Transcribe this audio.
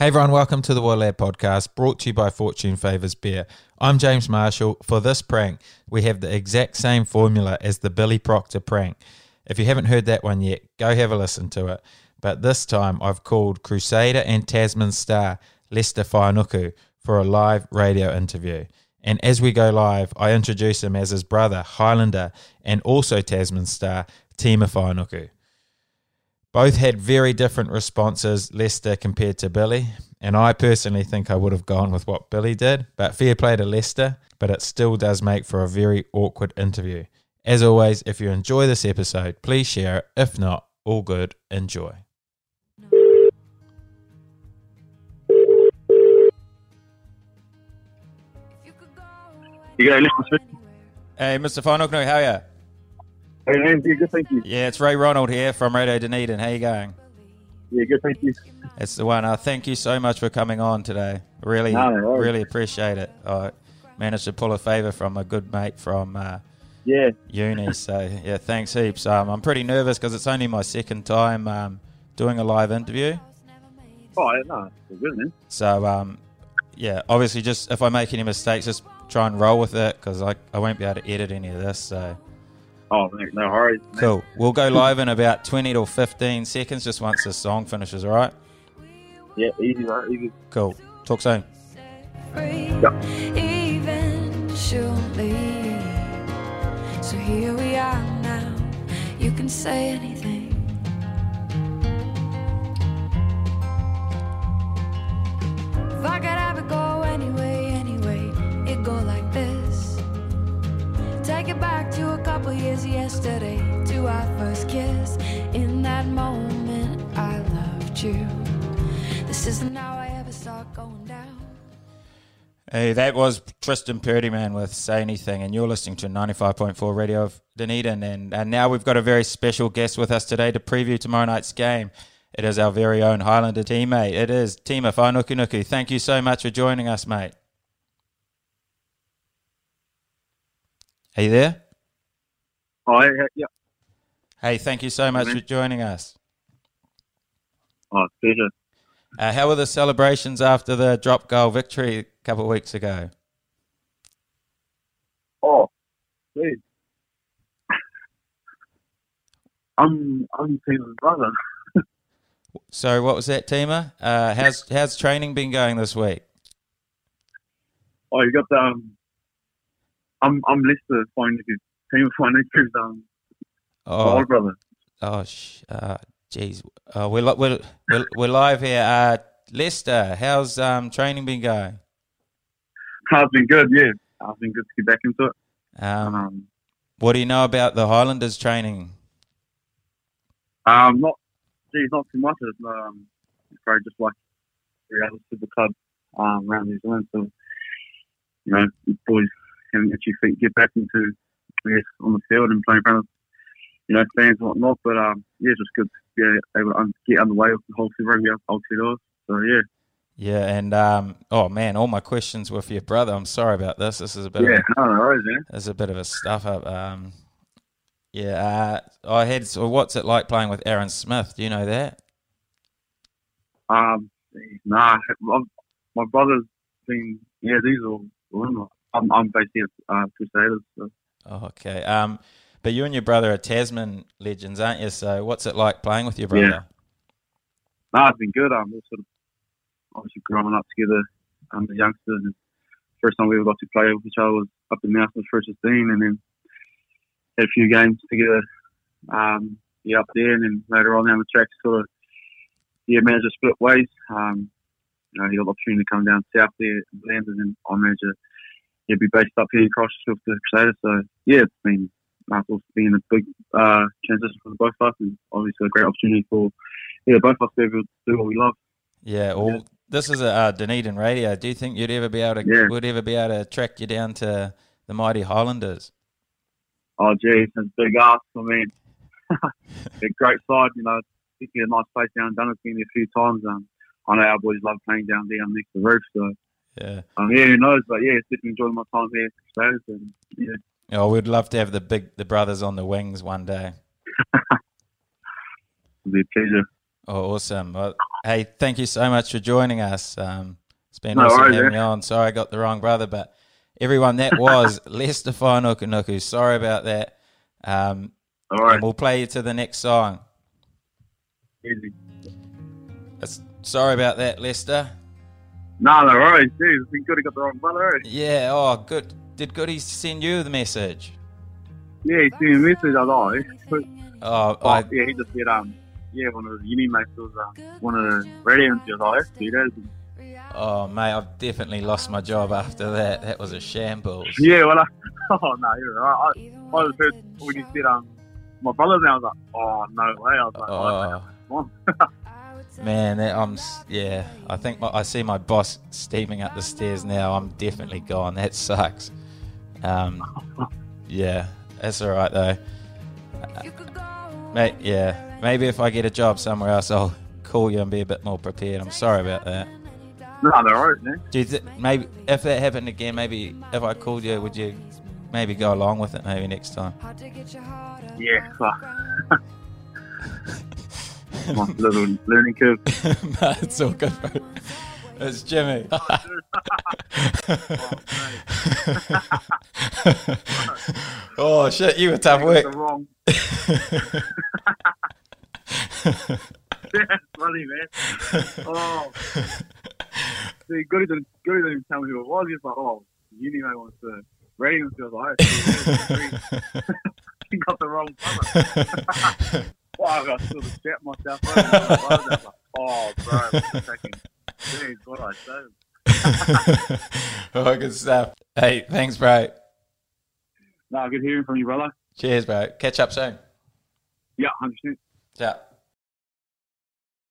Hey everyone, welcome to the What A Lad podcast brought to you by Fortune Favors Beer. I'm James Marshall. For this prank, we have the exact same formula as the Billy Proctor prank. If you haven't heard that one yet, go have a listen to it. But this time I've called Crusader and Tasman star Leicester Fainga'anuku for a live radio interview. And as we go live, I introduce him as his brother, Highlander, and also Tasman star Tima Fainga'anuku. Both had very different responses, Leicester compared to Billy, and I personally think I would have gone with what Billy did, but fair play to Leicester, but it still does make for a very awkward interview. As always, if you enjoy this episode, please share it. If not, all good, enjoy. You go, listen to Hey, Mr. Fainga'anuku, how are you? Hey, good, thank you. Yeah, it's Ray Ronald here from Radio Dunedin. How you going? Yeah, good, thank you. It's the one. Uh, thank you so much for coming on today. Really, No, no really appreciate it. I managed to pull a favour from a good mate from uh, Yeah, uni. So yeah, thanks heaps. Um, I'm pretty nervous because it's only my second time um, doing a live interview. oh, no, good, man. So um, yeah, obviously, just if I make any mistakes, just try and roll with it because I, I won't be able to edit any of this. So Oh, man, no worries. man. cool. We'll go live in about 20 to 15 seconds, just once the song finishes. All right. Yeah, easy, right? Easy. Cool. Talk soon. free yesterday, to our first kiss. In that moment, I loved you. This isn't how I ever saw going down. Hey, that was Tristan Prettyman with Say Anything, and you're listening to 95.4 Radio of Dunedin. And, and now we've got a very special guest with us today to preview tomorrow night's game. It is our very own Highlander teammate. It is Tima Fainga'anuku. Thank you so much for joining us, mate. Are you there? Oh, yeah. Hey, thank you so much for joining us. Oh, pleasure. Uh, how were the celebrations after the drop goal victory a couple of weeks ago? Oh, please. I'm, I'm Tim's brother. So, what was that, Tima? Uh, how's how's training been going this week? Oh, you got the, um, I'm, I'm Leicester Fainga'anuku. Team Fainga'anuku's, um, Oh, older brother. Oh, sh- uh, jeez. Uh, we're, li- we're, we're, we're live here. Uh, Leicester, how's um, training been going? It's been good, yeah. It's been good to get back into it. Um, Um, what do you know about the Highlanders training? Um, not, geez, not too much. It's, um, probably just like every other super club um, around New Zealand. So, you know, boys can feet get back into, Guess, on the field and playing in front of, you know, fans and whatnot. But um, yeah, it's just good to be able to get underway with the whole Super Rugby whole. So yeah, Yeah, and um, oh man, all my questions were for your brother. I'm sorry about this. This is a bit yeah, of a, no, worries, man. this is a bit of a stuff up. Um, yeah, uh, I had. So, what's it like playing with Aaron Smith? Do you know that? Um, nah, I'm, my brother's been yeah, these are all. I'm, I'm based here at uh, Crusaders. So. Okay. Um, but you and your brother are Tasman legends, aren't you? So, what's it like playing with your brother? No, it's been good. Um, we're sort of obviously growing up together um, as youngsters. And first time we ever got to play with each other was up in Mouse's first 15, and then had a few games together. Um, yeah, up there, and then later on down the track, sort of yeah, managed to split ways. Um, you know, he got the opportunity to come down south there, and land, and I managed to yeah, be based up here in Christchurch with the Crusaders. So yeah, it's been it's been a big uh, transition for both of us, and obviously a great opportunity for yeah, both of us to be able to do what we love. Yeah. Well, this is a uh, Dunedin radio. Do you think you'd ever be able to Yeah. would ever be able to track you down to the mighty Highlanders? Oh, geez, that's a big ask. I mean, a great side, you know, particularly a nice place down in Dunedin. Been there a few times. Um, I know our boys love playing down there underneath the roof. So, Yeah. um, yeah, who knows? But yeah, definitely enjoying my time here And yeah, Oh, we'd love to have the big the brothers on the wings one day. it'll be a pleasure. Oh, awesome. Well, Hey, thank you so much for joining us. Um, it's been No awesome worries, having man. you on. Sorry I got the wrong brother, but everyone, that was Leicester Fainga'anuku. Sorry about that. Um, All right. We'll play you to the next song. Easy. Sorry about that, Lester. No, no worries. Jeez, it's been good. He got the wrong brother. eh? Yeah, oh, good. Did Goody send you the message? Yeah, he sent me a message. I was like, Oh, oh, I, yeah, he just said, um, yeah, one of the uni mates was um, one of the radio interviews. I was like, dude, that is oh, mate, I've definitely lost my job after that. That was a shambles. Yeah, well, I, oh no, you're right. I, I just heard when you said um, my brother's now. I was like, oh no way. I was like, oh, Oh, come on. man, that, I'm, yeah, I think my, I see my boss steaming up the stairs now. I'm definitely gone. That sucks. Um, yeah, that's all right, though. Mate, yeah, maybe if I get a job somewhere else, I'll call you and be a bit more prepared. I'm sorry about that. no, they're alright, man. Do you th- maybe if that happened again, maybe if I called you, would you maybe go along with it maybe next time? Yeah, fuck. my little learning curve. no, it's all good, bro. It's Jimmy. Oh, oh shit, you were tough The work. wrong. That's funny, man. Oh, see, Goody didn't, Goody didn't even tell me who it was. He was like, oh, uni mate wants to rating us. I oh, he got the wrong. Oh, I got sort of shat myself. Like, oh, bro, second. Jeez, what I say. oh, good stuff. Hey, thanks, bro. No, good hearing from you, brother. Cheers, bro. Catch up soon. Yeah, 100%. Ciao.